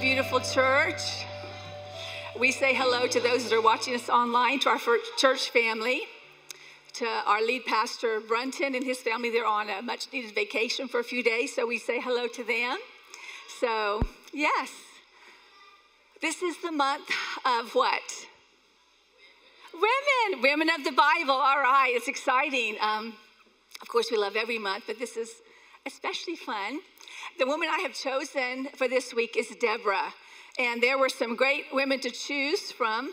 Beautiful church. We say hello to those that are watching us online, to our church family, to our lead pastor, Brunton, and his family. They're on a much needed vacation for a few days, so we say hello to them. So, yes, this is the month of what? Women, women of the Bible. All right, it's exciting. Um, of course, we love every month, but this is especially fun. The woman I have chosen for this week is Deborah. And there were some great women to choose from.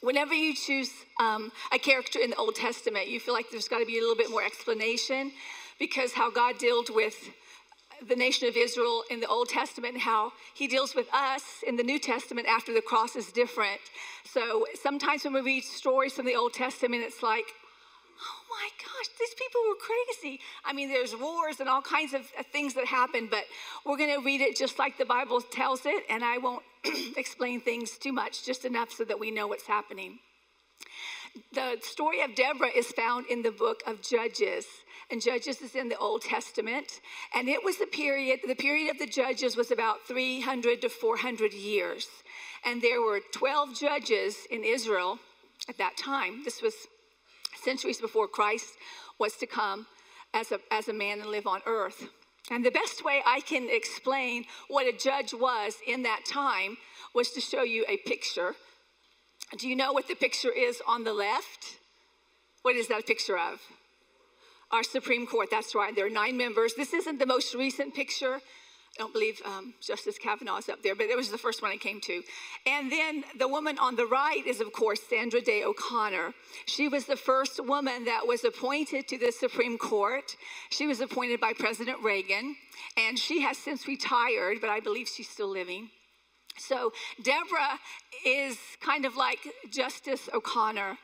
Whenever you choose um, a character in the Old Testament, you feel like there's got to be a little bit more explanation because how God dealt with the nation of Israel in the Old Testament and how he deals with us in the New Testament after the cross is different. So sometimes when we read stories from the Old Testament, it's like, oh my gosh, these people were crazy. I mean, there's wars and all kinds of uh, things that happen, but we're going to read it just like the Bible tells it, and I won't explain things too much, just enough so that we know what's happening. The story of Deborah is found in the book of Judges. And Judges is in the Old Testament. And it was the period, the period of the Judges was about 300 to 400 years. And there were 12 judges in Israel at that time. This was centuries before Christ was to come as a, as a man and live on earth. And the best way I can explain what a judge was in that time was to show you a picture. Do you know what the picture is on the left? What is that a picture of? Our Supreme Court, that's right. There are nine members. This isn't the most recent picture. I don't believe um, Justice Kavanaugh is up there, but it was the first one I came to. And then the woman on the right is, of course, Sandra Day O'Connor. She was the first woman that was appointed to the Supreme Court. She was appointed by President Reagan, and she has since retired, but I believe she's still living. So Deborah is kind of like Justice O'Connor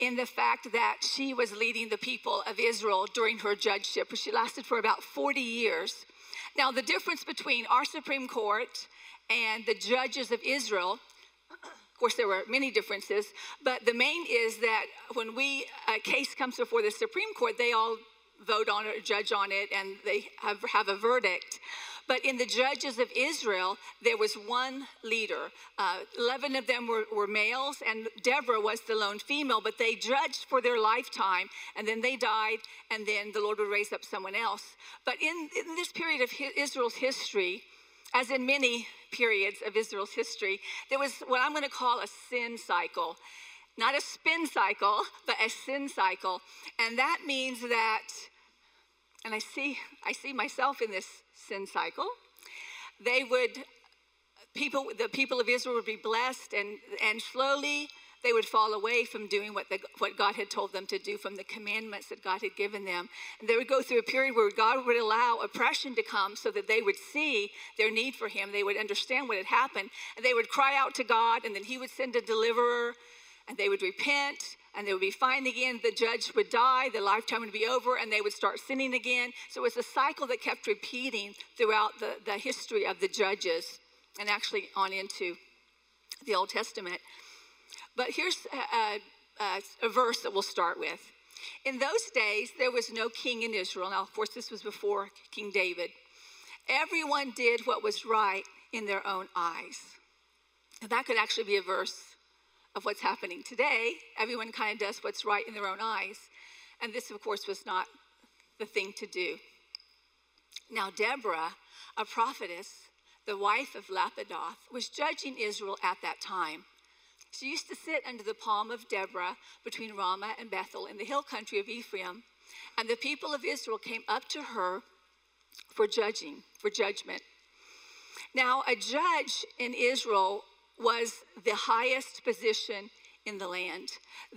in the fact that she was leading the people of Israel during her judgeship. She lasted for about 40 years. Now, the difference between our Supreme Court and the judges of Israel, of course, there were many differences, but the main is that when we a case comes before the Supreme Court, they all vote on it, judge on it, and they have, have a verdict. But in the judges of Israel, there was one leader. Uh, 11 of them were, were males, and Deborah was the lone female, but they judged for their lifetime, and then they died, and then the Lord would raise up someone else. But in, in this period of Israel's history, as in many periods of Israel's history, there was what I'm going to call a sin cycle. Not a spin cycle, but a sin cycle. And that means that, and I see, I see myself in this sin cycle. They would, people, the people of Israel would be blessed, and, and slowly they would fall away from doing what, the, what God had told them to do, from the commandments that God had given them. And they would go through a period where God would allow oppression to come so that they would see their need for Him. They would understand what had happened, and they would cry out to God, and then He would send a deliverer, and they would repent, and they would be fine again. The judge would die, the lifetime would be over, and they would start sinning again. So it was a cycle that kept repeating throughout the, the history of the judges and actually on into the Old Testament. But here's a, a, a verse that we'll start with. In those days, there was no king in Israel. Now, of course, this was before King David. Everyone did what was right in their own eyes. That could actually be a verse of what's happening today. Everyone kind of does what's right in their own eyes. And this, of course, was not the thing to do. Now, Deborah, a prophetess, the wife of Lapidoth, was judging Israel at that time. She used to sit under the palm of Deborah between Ramah and Bethel in the hill country of Ephraim. And the people of Israel came up to her for judging, for judgment. Now, a judge in Israel was the highest position in the land.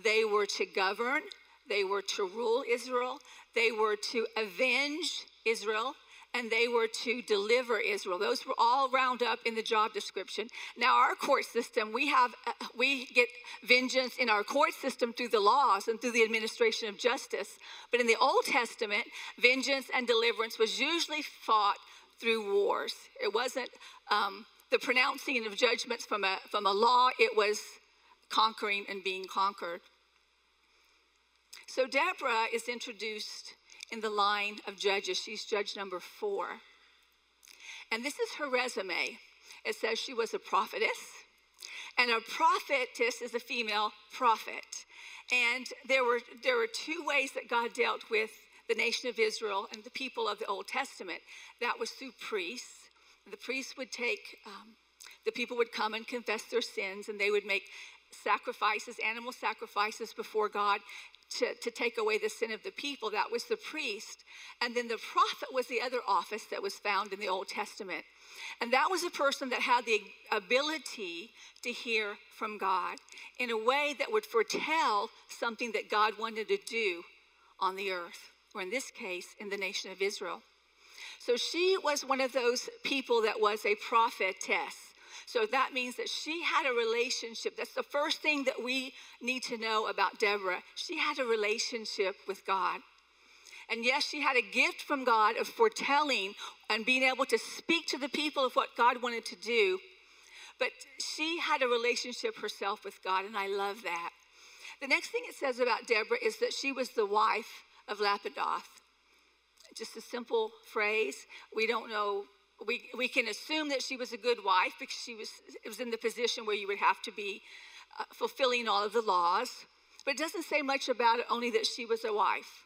They were to govern, they were to rule Israel, they were to avenge Israel, and they were to deliver Israel. Those were all round up in the job description. Now, our court system, we have uh, we get vengeance in our court system through the laws and through the administration of justice. But in the Old Testament, vengeance and deliverance was usually fought through wars. It wasn't um, the pronouncing of judgments from a, from a law, it was conquering and being conquered. So Deborah is introduced in the line of judges. She's judge number four. And this is her resume. it says she was a prophetess. And a prophetess is a female prophet. And there were, there were two ways that God dealt with the nation of Israel and the people of the Old Testament. That was through priests. The priests would take, um, the people would come and confess their sins, and they would make sacrifices, animal sacrifices before God to, to take away the sin of the people. That was the priest. And then the prophet was the other office that was found in the Old Testament. And that was a person that had the ability to hear from God in a way that would foretell something that God wanted to do on the earth, or in this case, in the nation of Israel. So she was one of those people that was a prophetess. So that means that she had a relationship. That's the first thing that we need to know about Deborah. She had a relationship with God. And yes, she had a gift from God of foretelling and being able to speak to the people of what God wanted to do. But she had a relationship herself with God, and I love that. The next thing it says about Deborah is that she was the wife of Lapidoth. Just a simple phrase. We don't know we, we can assume that she was a good wife because she was, it was in the position where you would have to be uh, fulfilling all of the laws. But it doesn't say much about it, only that she was a wife.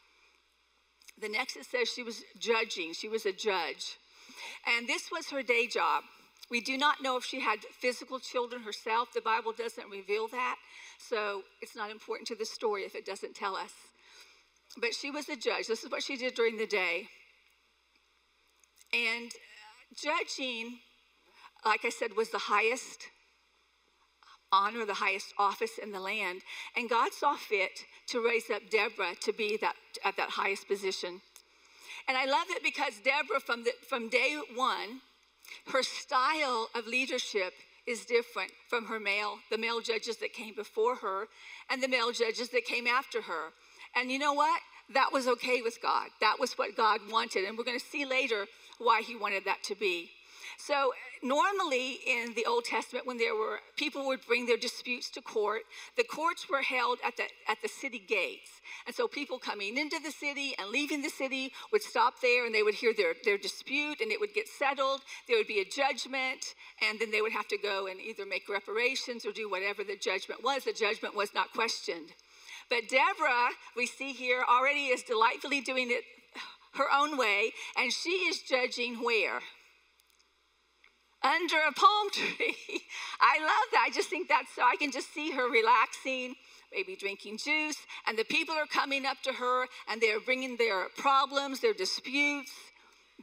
The next it says she was judging, she was a judge. And this was her day job. We do not know if she had physical children herself. The Bible doesn't reveal that. So it's not important to the story if it doesn't tell us. But she was a judge. This is what she did during the day. And judging, like I said, was the highest honor, the highest office in the land. And God saw fit to raise up Deborah to be that, at that highest position. And I love it because Deborah, from, the, from day one, her style of leadership is different from her male, the male judges that came before her and the male judges that came after her. And you know what? That was okay with God. That was what God wanted. And we're going to see later why he wanted that to be. So normally in the Old Testament, when there were people would bring their disputes to court, the courts were held at the at the city gates. And so people coming into the city and leaving the city would stop there and they would hear their, their dispute and it would get settled. There would be a judgment, and then they would have to go and either make reparations or do whatever the judgment was. The judgment was not questioned. But Deborah, we see here, already is delightfully doing it her own way, and she is judging where? Under a palm tree. I love that. I just think that's so I can just see her relaxing, maybe drinking juice, and the people are coming up to her and they're bringing their problems, their disputes,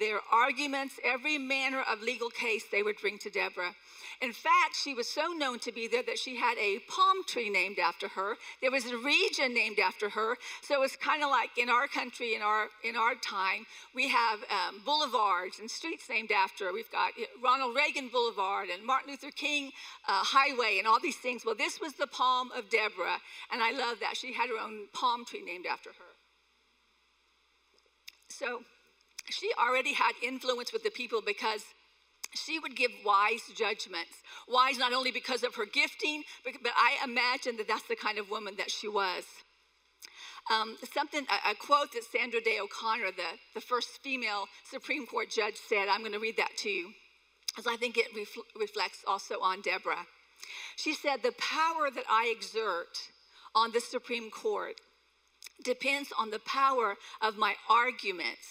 their arguments, every manner of legal case they would bring to Deborah. In fact, she was so known to be there that she had a palm tree named after her. There was a region named after her. So it was kind of like in our country, in our in our time, we have um, boulevards and streets named after. We've got Ronald Reagan Boulevard and Martin Luther King uh, Highway and all these things. Well, this was the palm of Deborah, and I love that she had her own palm tree named after her. So she already had influence with the people because she would give wise judgments. Wise not only because of her gifting, but, but I imagine that that's the kind of woman that she was. Um, something, a, a, quote that Sandra Day O'Connor, the, the first female Supreme Court judge, said. I'm going to read that to you, as I think it refl- reflects also on Deborah. She said, The power that I exert on the Supreme Court depends on the power of my arguments,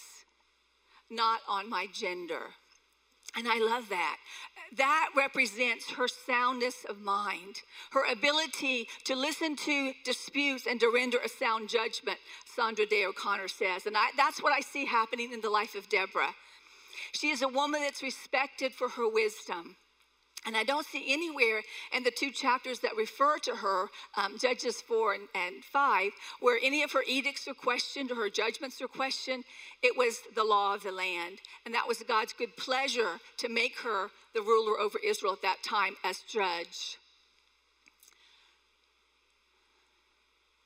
not on my gender. And I love that. That represents her soundness of mind, her ability to listen to disputes and to render a sound judgment, Sandra Day O'Connor says. And I, that's what I see happening in the life of Deborah. She is a woman that's respected for her wisdom. And I don't see anywhere in the two chapters that refer to her, um, Judges 4 and, and 5, where any of her edicts are questioned or her judgments are questioned. It was the law of the land. And that was God's good pleasure to make her the ruler over Israel at that time as judge.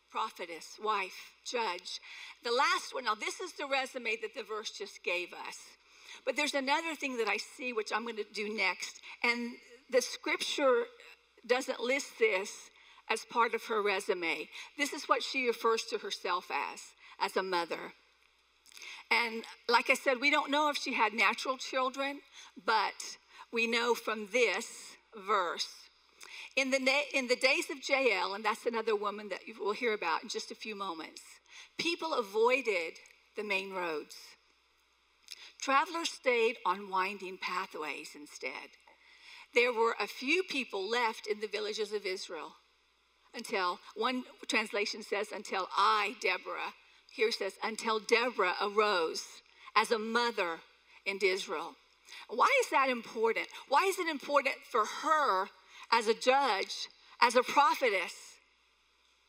Prophetess, wife, judge. The last one, now this is the resume that the verse just gave us. But there's another thing that I see, which I'm going to do next. And the scripture doesn't list this as part of her resume. This is what she refers to herself as, as a mother. And like I said, we don't know if she had natural children, but we know from this verse. In the, na- in the days of Jael, and that's another woman that you will hear about in just a few moments, people avoided the main roads. Travelers stayed on winding pathways instead. There were a few people left in the villages of Israel until, one translation says, until I, Deborah, here says, until Deborah arose as a mother in Israel. Why is that important? Why is it important for her as a judge, as a prophetess,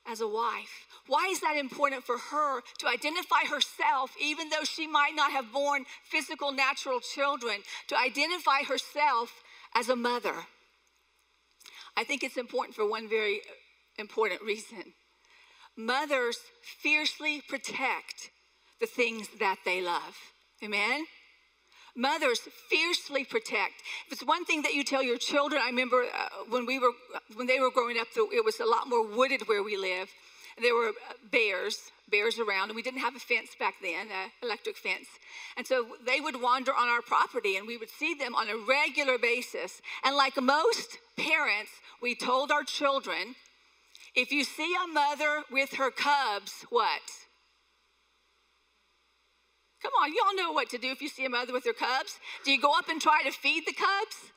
as a wife? Why is that important for her to identify herself, even though she might not have born physical, natural children, to identify herself as a mother? I think it's important for one very important reason. Mothers fiercely protect the things that they love. Amen? Mothers fiercely protect. If it's one thing that you tell your children, I remember uh, when we were when they were growing up, it was a lot more wooded where we live. There were uh, bears, bears around, and we didn't have a fence back then, an electric fence. And so they would wander on our property, and we would see them on a regular basis. And like most parents, we told our children, if you see a mother with her cubs, what? Come on, y'all know what to do if you see a mother with her cubs. Do you go up and try to feed the cubs?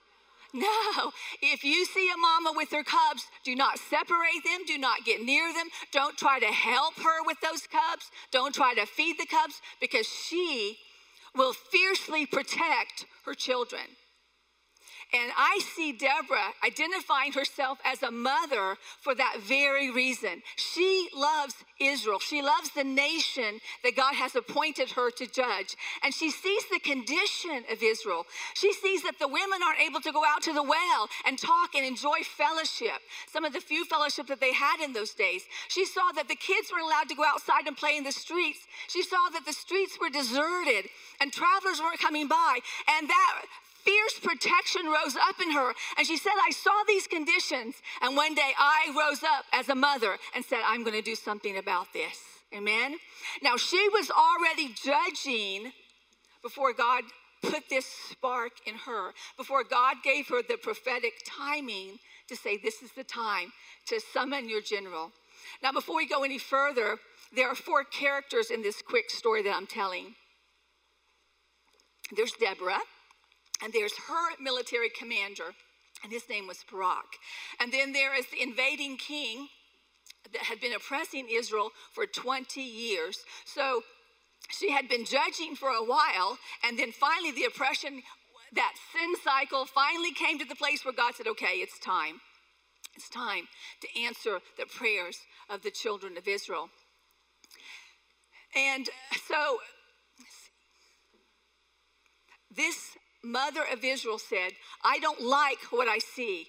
No. If you see a mama with her cubs, do not separate them. Do not get near them. Don't try to help her with those cubs. Don't try to feed the cubs because she will fiercely protect her children. And I see Deborah identifying herself as a mother for that very reason. She loves Israel. She loves the nation that God has appointed her to judge. And she sees the condition of Israel. She sees that the women aren't able to go out to the well and talk and enjoy fellowship, some of the few fellowship that they had in those days. She saw that the kids weren't allowed to go outside and play in the streets. She saw that the streets were deserted and travelers weren't coming by. And that fierce protection rose up in her. And she said, I saw these conditions. And one day I rose up as a mother and said, I'm going to do something about this. Amen. Now she was already judging before God put this spark in her, before God gave her the prophetic timing to say, This is the time to summon your general. Now, before we go any further, there are four characters in this quick story that I'm telling. There's Deborah. And there's her military commander, and his name was Barak. And then there is the invading king that had been oppressing Israel for 20 years. So she had been judging for a while, and then finally the oppression, that sin cycle finally came to the place where God said, okay, it's time. It's time to answer the prayers of the children of Israel. And so this mother of Israel said, I don't like what I see.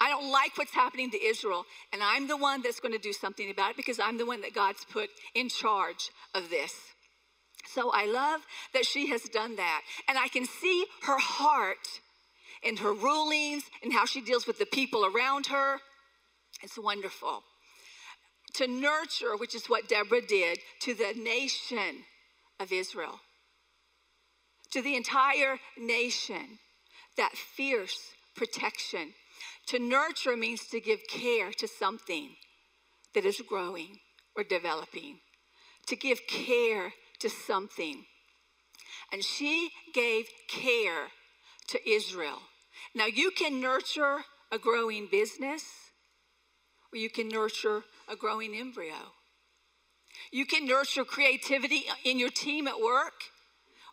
I don't like what's happening to Israel, and I'm the one that's going to do something about it because I'm the one that God's put in charge of this. So I love that she has done that. And I can see her heart in her rulings and how she deals with the people around her. It's wonderful. To nurture, which is what Deborah did, to the nation of Israel to the entire nation that fierce protection. To nurture means to give care to something that is growing or developing, to give care to something. And she gave care to Israel. Now, you can nurture a growing business, or you can nurture a growing embryo. You can nurture creativity in your team at work,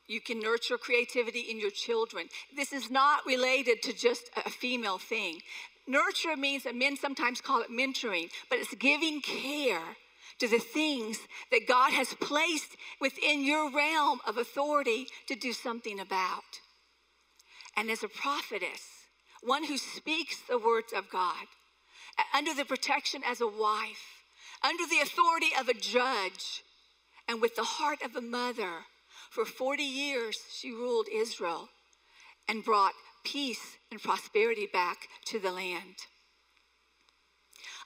you can nurture creativity in your children. This is not related to just a female thing. Nurture means that men sometimes call it mentoring, but it's giving care to the things that God has placed within your realm of authority to do something about. And as a prophetess, one who speaks the words of God, under the protection as a wife, under the authority of a judge, and with the heart of a mother, for 40 years, she ruled Israel and brought peace and prosperity back to the land.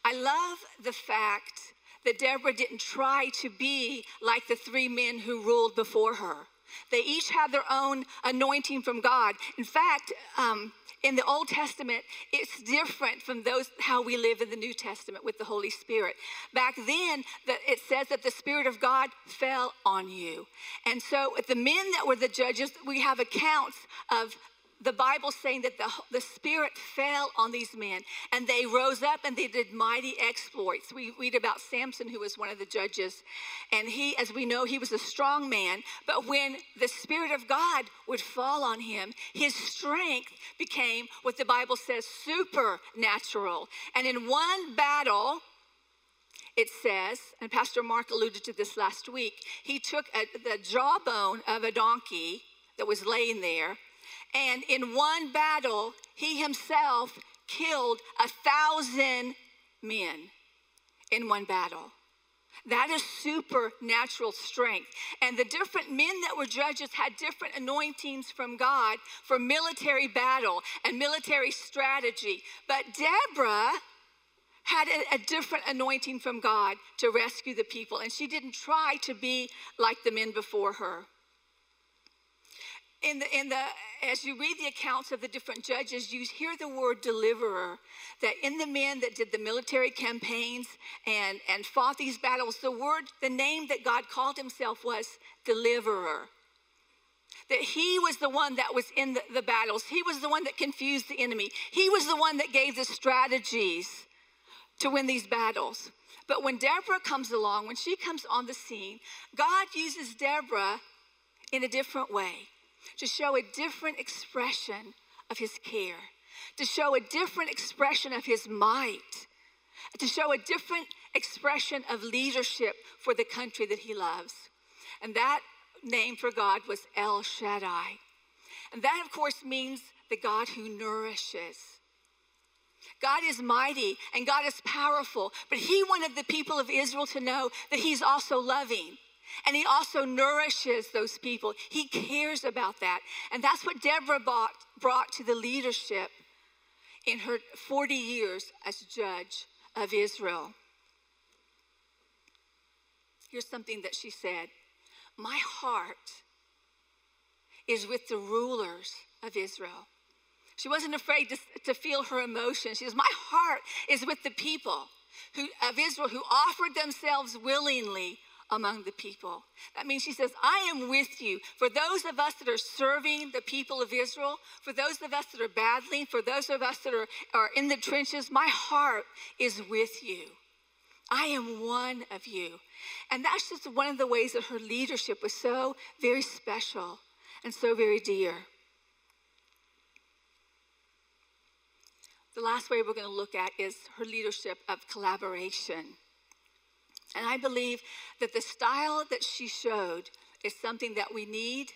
I love the fact that Deborah didn't try to be like the three men who ruled before her. They each have their own anointing from God. In fact, um, in the Old Testament, it's different from those how we live in the New Testament with the Holy Spirit. Back then, the, it says that the Spirit of God fell on you. And so the men that were the judges, we have accounts of the Bible saying that the, the Spirit fell on these men and they rose up and they did mighty exploits. We read about Samson, who was one of the judges. And he, as we know, he was a strong man. But when the Spirit of God would fall on him, his strength became what the Bible says supernatural. And in one battle, it says, and Pastor Mark alluded to this last week, he took a, the jawbone of a donkey that was laying there and in one battle, he himself killed a thousand men in one battle. That is supernatural strength. And the different men that were judges had different anointings from God for military battle and military strategy. But Deborah had a, a, different anointing from God to rescue the people, and she didn't try to be like the men before her in the, in the, as you read the accounts of the different judges, you hear the word deliverer. That in the men that did the military campaigns and, and fought these battles, the word, the name that God called himself was deliverer. That he was the one that was in the, the battles, he was the one that confused the enemy, he was the one that gave the strategies to win these battles. But when Deborah comes along, when she comes on the scene, God uses Deborah in a different way to show a different expression of his care, to show a different expression of his might, to show a different expression of leadership for the country that he loves. And that name for God was El Shaddai. And that, of course, means the God who nourishes. God is mighty and God is powerful, but He wanted the people of Israel to know that He's also loving. And he also nourishes those people. He cares about that. And that's what Deborah brought, brought to the leadership in her 40 years as judge of Israel. Here's something that she said My heart is with the rulers of Israel. She wasn't afraid to, to feel her emotions. She says, My heart is with the people who, of Israel who offered themselves willingly among the people. That means she says, I am with you. For those of us that are serving the people of Israel, for those of us that are battling, for those of us that are, are in the trenches, my heart is with you. I am one of you. And that's just one of the ways that her leadership was so very special and so very dear. The last way we're going to look at is her leadership of collaboration. And I believe that the style that she showed is something that we need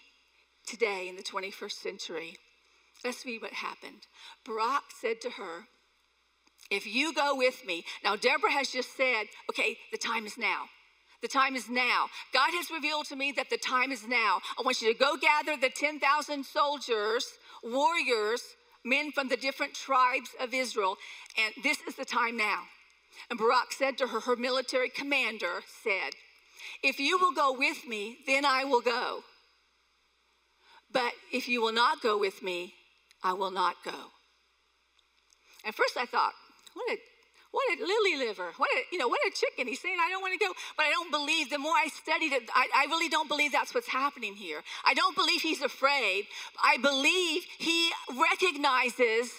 today in the 21st century. Let's read what happened. Barak said to her, If you go with me, now Deborah has just said, Okay, the time is now. The time is now. God has revealed to me that the time is now. I want you to go gather the 10,000 soldiers, warriors, men from the different tribes of Israel, and this is the time now. And Barak said to her, her military commander said, If you will go with me, then I will go. But if you will not go with me, I will not go. At first I thought, what a what a lily liver, what a, you know, what a chicken. He's saying, I don't want to go. But I don't believe, the more I studied it, I, I really don't believe that's what's happening here. I don't believe he's afraid. I believe he recognizes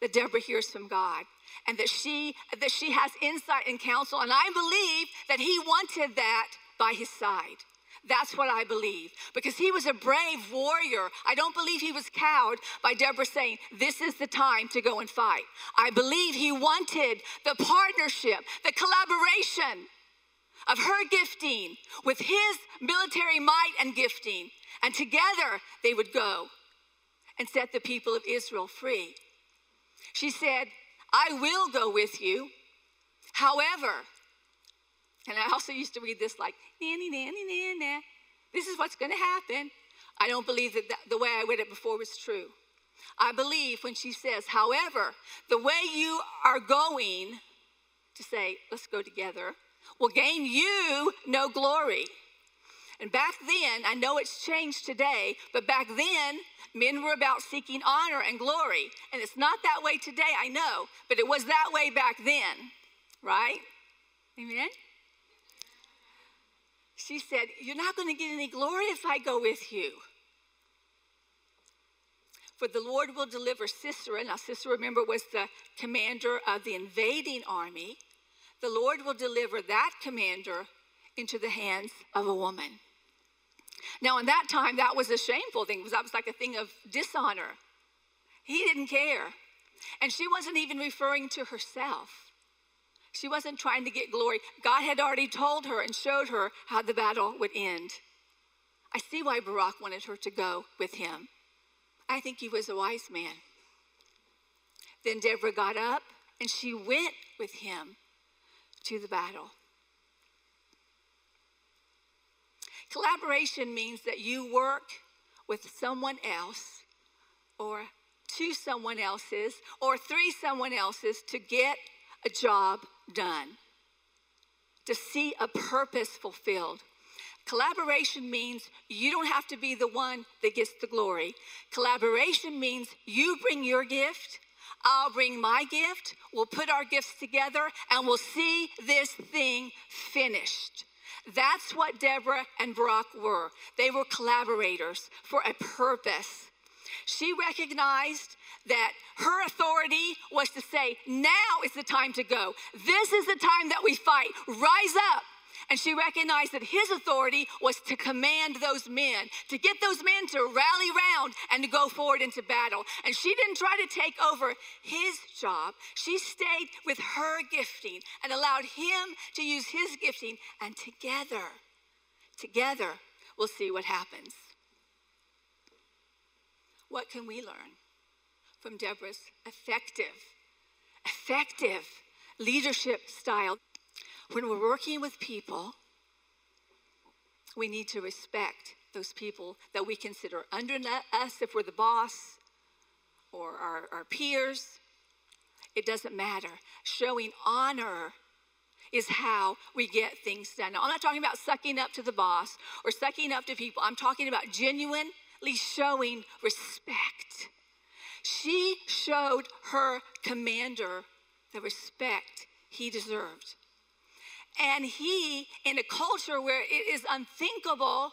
that Deborah hears from God and that she that she has insight and counsel and i believe that he wanted that by his side that's what I believe. Because he was a brave warrior. I don't believe he was cowed by Deborah saying, This is the time to go and fight. I believe he wanted the partnership, the collaboration of her gifting with his military might and gifting. And together they would go and set the people of Israel free. She said, I will go with you. However, and I also used to read this like, nanny, nanny, nanny. This is what's going to happen. I don't believe that the way I read it before was true. I believe when she says, however, the way you are going to say, let's go together, will gain you no glory. And back then, I know it's changed today, but back then, men were about seeking honor and glory. And it's not that way today, I know, but it was that way back then, right? Amen? She said, You're not going to get any glory if I go with you. For the Lord will deliver Sisera. Now, Sisera, remember, was the commander of the invading army. The Lord will deliver that commander into the hands of a woman. Now, in that time, that was a shameful thing. That was like a thing of dishonor. He didn't care. And she wasn't even referring to herself. She wasn't trying to get glory. God had already told her and showed her how the battle would end. I see why Barak wanted her to go with him. I think he was a wise man. Then Deborah got up and she went with him to the battle. Collaboration means that you work with someone else or two someone else's or three someone else's to get a job done, to see a purpose fulfilled. Collaboration means you don't have to be the one that gets the glory. Collaboration means you bring your gift, I'll bring my gift, we'll put our gifts together, and we'll see this thing finished. That's what Deborah and Barak were. They were collaborators for a purpose. She recognized that her authority was to say, Now is the time to go. This is the time that we fight. Rise up. And she recognized that his authority was to command those men, to get those men to rally round and to go forward into battle. And she didn't try to take over his job. She stayed with her gifting and allowed him to use his gifting. And together, together, we'll see what happens. What can we learn from Deborah's effective, effective leadership style? When we're working with people, we need to respect those people that we consider under us if we're the boss or our, our peers. It doesn't matter. Showing honor is how we get things done. Now, I'm not talking about sucking up to the boss or sucking up to people. I'm talking about genuinely showing respect. She showed her commander the respect he deserved. And he, in a culture where it is unthinkable,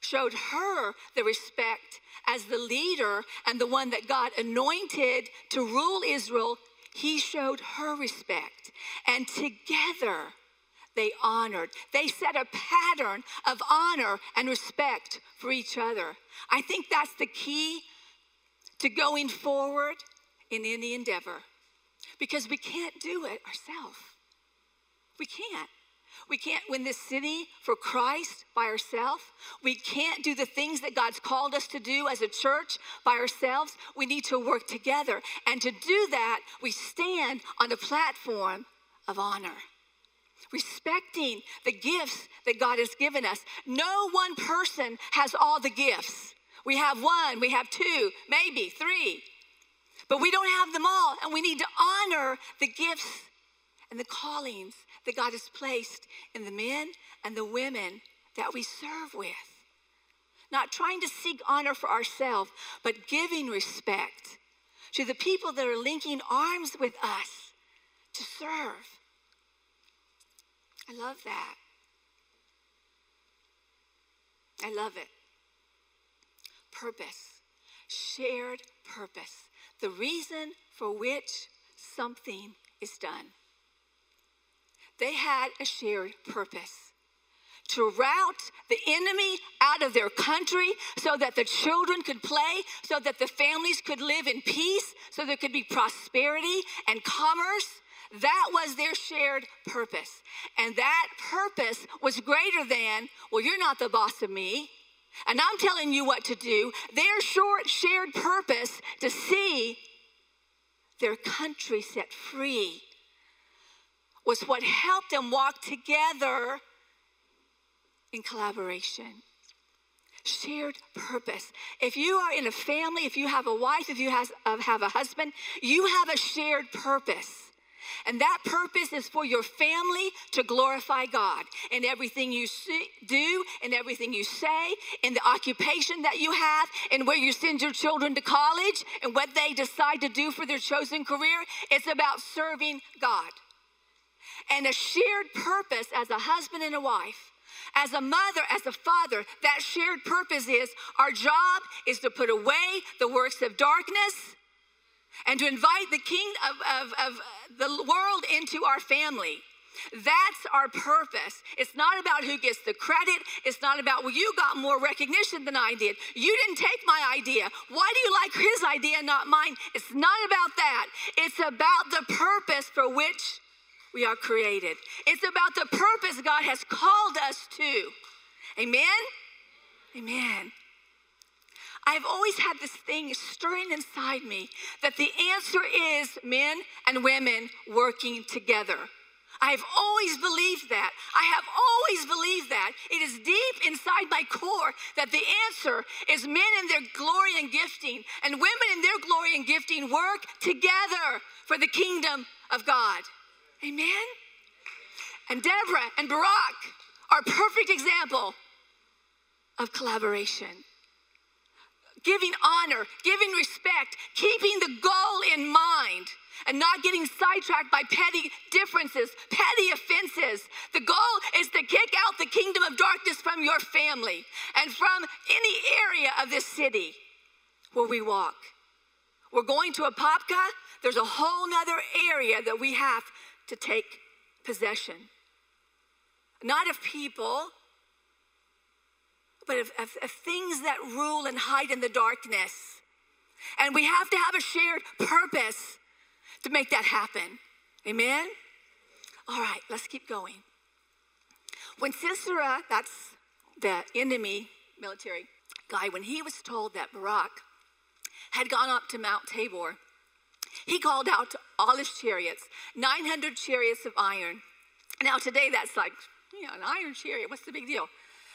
showed her the respect as the leader and the one that God anointed to rule Israel. He showed her respect. And together, they honored. They set a pattern of honor and respect for each other. I think that's the key to going forward in any endeavor because we can't do it ourselves. We can't. We can't win this city for Christ by ourselves. We can't do the things that God's called us to do as a church by ourselves. We need to work together. And to do that, we stand on a platform of honor, respecting the gifts that God has given us. No one person has all the gifts. We have one, we have two, maybe three, but we don't have them all. And we need to honor the gifts and the callings that God has placed in the men and the women that we serve with. Not trying to seek honor for ourselves, but giving respect to the people that are linking arms with us to serve. I love that. I love it. Purpose, shared purpose, the reason for which something is done. They had a shared purpose to rout the enemy out of their country so that the children could play, so that the families could live in peace, so there could be prosperity and commerce. That was their shared purpose. And that purpose was greater than, well, you're not the boss of me, and I'm telling you what to do. Their short shared purpose to see their country set free was what helped them walk together in collaboration. Shared purpose. If you are in a family, if you have a wife, if you have, uh, have a husband, you have a shared purpose. And that purpose is for your family to glorify God in everything you see, do, in everything you say, in the occupation that you have, in where you send your children to college, and what they decide to do for their chosen career. It's about serving God. And a shared purpose as a husband and a wife as a mother, as a father, that shared purpose is our job is to put away the works of darkness and to invite the king of, of, of the world into our family. That's our purpose. It's not about who gets the credit. It's not about, well, you got more recognition than I did. You didn't take my idea. Why do you like his idea, not mine? It's not about that. It's about the purpose for which we are created. It's about the purpose God has called us to. Amen? Amen. I've always had this thing stirring inside me that the answer is men and women working together. I've always believed that. I have always believed that. It is deep inside my core that the answer is men in their glory and gifting and women in their glory and gifting work together for the kingdom of God. Amen? And Deborah and Barak are a perfect example of collaboration. Giving honor, giving respect, keeping the goal in mind, and not getting sidetracked by petty differences, petty offenses. The goal is to kick out the kingdom of darkness from your family and from any area of this city where we walk. We're going to Apopka. There's a whole nother area that we have to take possession. Not of people, but of, of, of, things that rule and hide in the darkness. And we have to have a shared purpose to make that happen. Amen? All right, let's keep going. When Sisera, that's the enemy military guy, when he was told that Barak had gone up to Mount Tabor he called out all his chariots, 900 chariots of iron. Now, today that's like, you know, an iron chariot, what's the big deal?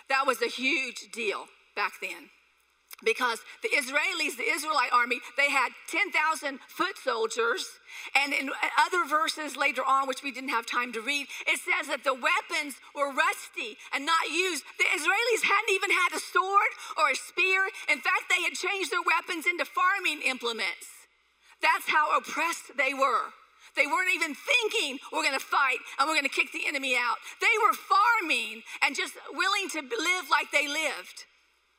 That was a huge deal back then because the Israelis, the Israelite army, they had 10,000 foot soldiers. And in other verses later on, which we didn't have time to read, it says that the weapons were rusty and not used. The Israelis hadn't even had a sword or a spear. In fact, they had changed their weapons into farming implements. That's how oppressed they were. They weren't even thinking we're going to fight and we're going to kick the enemy out. They were farming and just willing to live like they lived.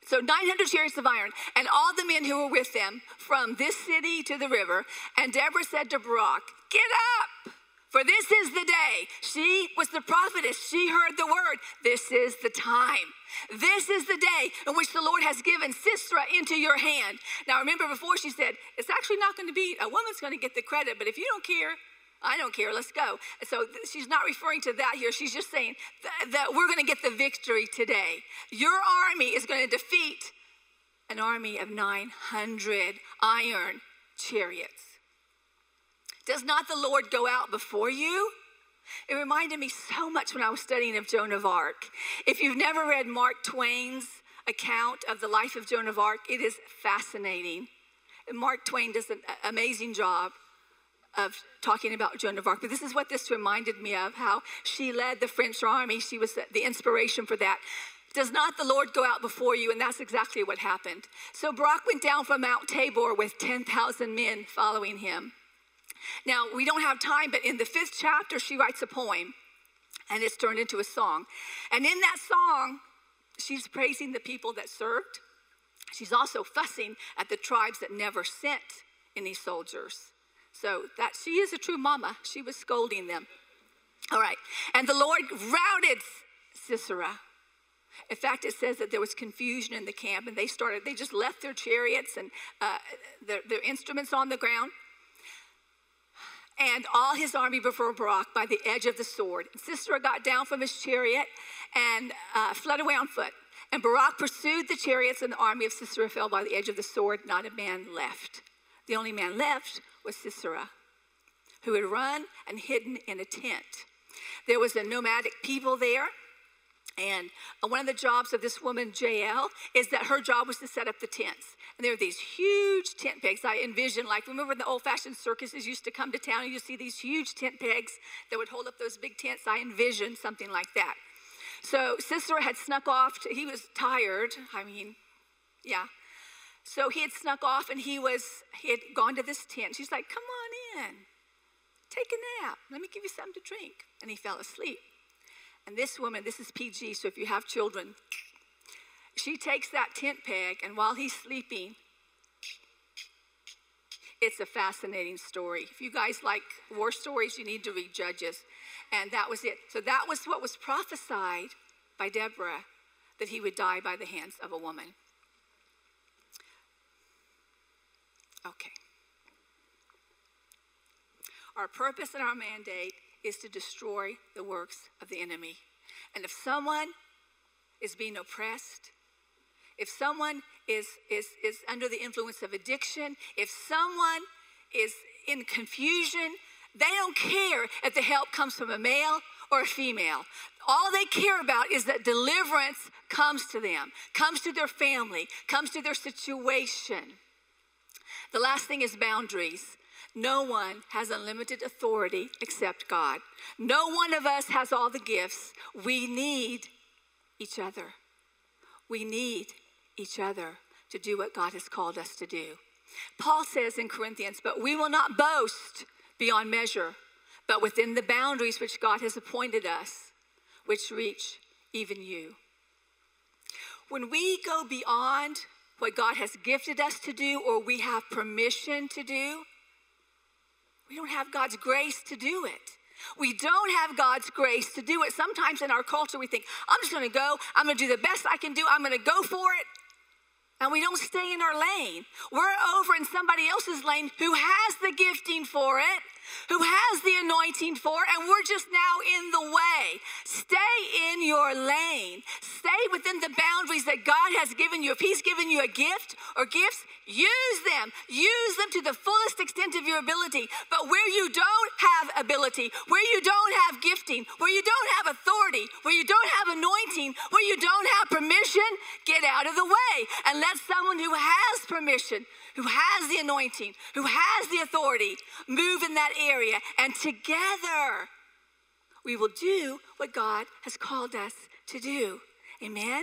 So 900 chariots of iron, and all the men who were with them from this city to the river. And Deborah said to Barak, Get up, for this is the day. She was the prophetess. She heard the word. This is the time. This is the day in which the Lord has given Sisera into your hand. Now, remember before she said, it's actually not going to be a woman's going to get the credit, but if you don't care, I don't care, let's go. So she's not referring to that here. She's just saying that, that we're going to get the victory today. Your army is going to defeat an army of 900 iron chariots. Does not the Lord go out before you? It reminded me so much when I was studying of Joan of Arc. If you've never read Mark Twain's account of the life of Joan of Arc, it is fascinating. Mark Twain does an amazing job of talking about Joan of Arc. But this is what this reminded me of how she led the French army. She was the inspiration for that. Does not the Lord go out before you? And that's exactly what happened. So Barak went down from Mount Tabor with 10,000 men following him. Now, we don't have time, but in the fifth chapter, she writes a poem and it's turned into a song. And in that song, she's praising the people that served. She's also fussing at the tribes that never sent any soldiers. So that she is a true mama. She was scolding them. All right. And the Lord routed Sisera. In fact, it says that there was confusion in the camp, and they started, they just left their chariots and uh, their, their instruments on the ground and all his army before Barak by the edge of the sword. And Sisera got down from his chariot and uh, fled away on foot. And Barak pursued the chariots, and the army of Sisera fell by the edge of the sword. Not a man left. The only man left was Sisera, who had run and hidden in a tent. There was a nomadic people there, And uh, one of the jobs of this woman, Jael, is that her job was to set up the tents. There are these huge tent pegs. I envision, like, remember the old fashioned circuses used to come to town and you see these huge tent pegs that would hold up those big tents? I envision something like that. So Sisera had snuck off. To, he was tired. I mean, yeah. So he had snuck off and he was he had gone to this tent. She's like, "Come on in. Take a nap. Let me give you something to drink." And he fell asleep. And this woman, this is PG, so if you have children, she takes that tent peg and while he's sleeping, it's a fascinating story. If you guys like war stories, you need to read Judges. And that was it. So that was what was prophesied by Deborah that he would die by the hands of a woman. Okay. Our purpose and our mandate is to destroy the works of the enemy. And if someone is being oppressed, if someone is, is, is under the influence of addiction, if someone is in confusion, they don't care if the help comes from a male or a female. All they care about is that deliverance comes to them, comes to their family, comes to their situation. The last thing is boundaries. No one has unlimited authority except God. No one of us has all the gifts. We need each other. We need each other to do what God has called us to do. Paul says in Corinthians, but we will not boast beyond measure, but within the boundaries which God has appointed us, which reach even you. When we go beyond what God has gifted us to do or we have permission to do, we don't have God's grace to do it. We don't have God's grace to do it. Sometimes in our culture, we think, I'm just going to go, I'm going to do the best I can do, I'm going to go for it. And we don't stay in our lane. We're over in somebody else's lane who has the gifting for it who has the anointing for, and we're just now in the way. Stay in your lane. Stay within the boundaries that God has given you. If He's given you a gift or gifts, use them. Use them to the fullest extent of your ability. But where you don't have ability, where you don't have gifting, where you don't have authority, where you don't have anointing, where you don't have permission, get out of the way and let someone who has permission who has the anointing, who has the authority, move in that area. And together, we will do what God has called us to do. Amen?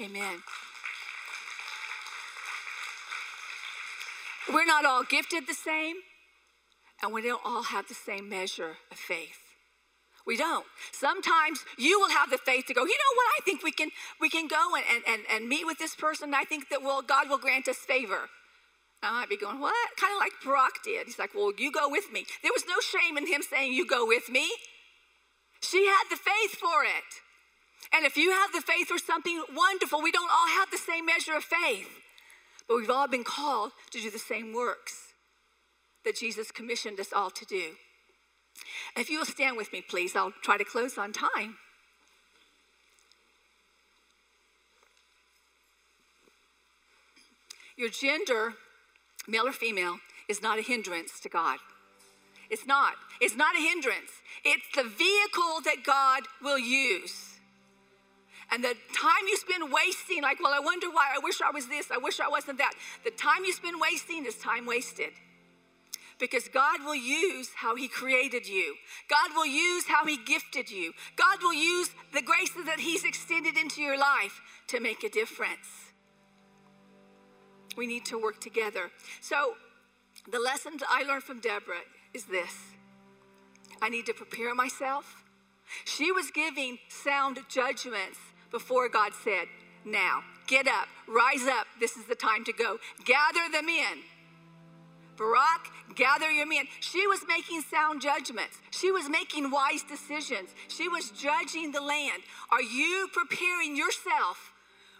Amen. We're not all gifted the same, and we don't all have the same measure of faith. We don't. Sometimes you will have the faith to go, you know what, I think we can we can go and, and, and meet with this person. I think that well, God will grant us favor. I might be going, what? Kind of like Barak did. He's like, well, you go with me. There was no shame in him saying, you go with me. She had the faith for it. And if you have the faith for something wonderful, we don't all have the same measure of faith, but we've all been called to do the same works that Jesus commissioned us all to do. If you will stand with me, please, I'll try to close on time. Your gender, male or female, is not a hindrance to God. It's not. It's not a hindrance. It's the vehicle that God will use. And the time you spend wasting, like, well, I wonder why, I wish I was this, I wish I wasn't that. The time you spend wasting is time wasted because God will use how He created you. God will use how He gifted you. God will use the graces that He's extended into your life to make a difference. We need to work together. So, the lesson I learned from Deborah is this I need to prepare myself. She was giving sound judgments before God said, Now, get up, rise up, this is the time to go. Gather them in. Barak, gather your men. She was making sound judgments. She was making wise decisions. She was judging the land. Are you preparing yourself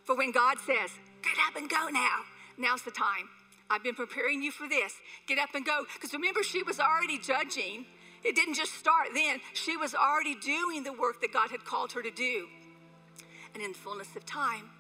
for when God says, Get up and go now? Now's the time. I've been preparing you for this. Get up and go. Because remember, she was already judging. It didn't just start then, she was already doing the work that God had called her to do. And in the fullness of time,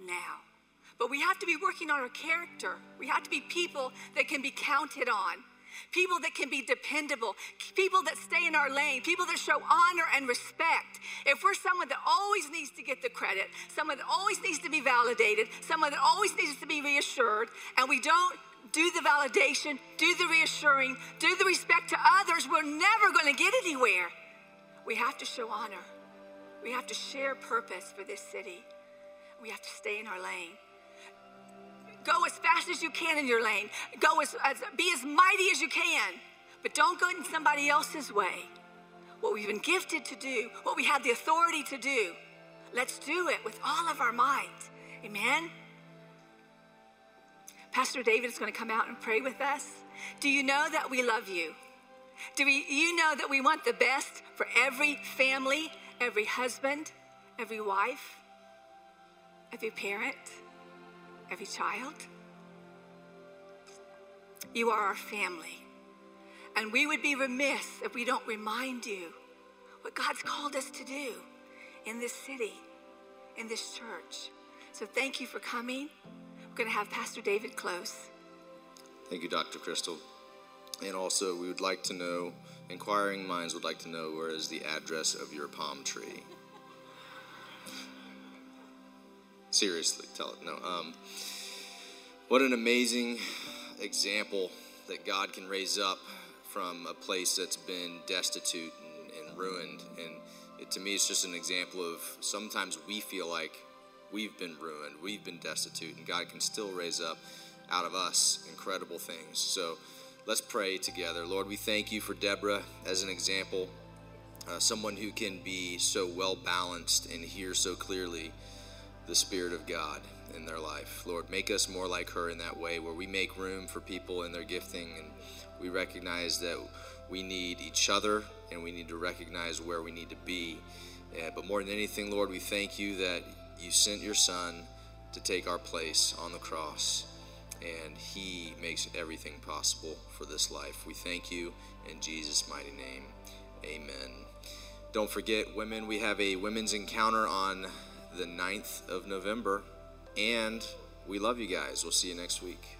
now. But we have to be working on our character. We have to be people that can be counted on. people that can be dependable, people that stay in our lane, people that show honor and respect. If we're someone that always needs to get the credit, someone that always needs to be validated, someone that always needs to be reassured, and we don't do the validation, do the reassuring, do the respect to others, we're never going to get anywhere. We have to show honor. We have to share purpose for this city. We have to stay in our lane. Go as fast as you can in your lane. Go as, as be as mighty as you can, but don't go in somebody else's way. What we've been gifted to do, what we have the authority to do, let's do it with all of our might. Amen. Pastor David is going to come out and pray with us. Do you know that we love you? Do we, you know that we want the best for every family, every husband, every wife, every parent, every child? You are our family. And we would be remiss if we don't remind you what God's called us to do in this city, in this church. So thank you for coming. We're going to have Pastor David close. Thank you, Dr. Crystal. And also, we would like to know, inquiring minds would like to know where is the address of your palm tree. Seriously, tell it. No. Um, what an amazing example that God can raise up from a place that's been destitute and, and ruined. And it, to me, it's just an example of sometimes we feel like we've been ruined, we've been destitute, and God can still raise up out of us incredible things. So let's pray together. Lord, we thank you for Deborah as an example, uh, someone who can be so well balanced and hear so clearly the Spirit of God in their life. Lord, make us more like her in that way where we make room for people in their gifting and we recognize that we need each other and we need to recognize where we need to be. Uh, but more than anything, Lord, we thank you that you sent your son to take our place on the cross, and he makes everything possible for this life. We thank you in Jesus' mighty name. Amen. Don't forget, women, we have a women's encounter on the 9th of November, and we love you guys. We'll see you next week.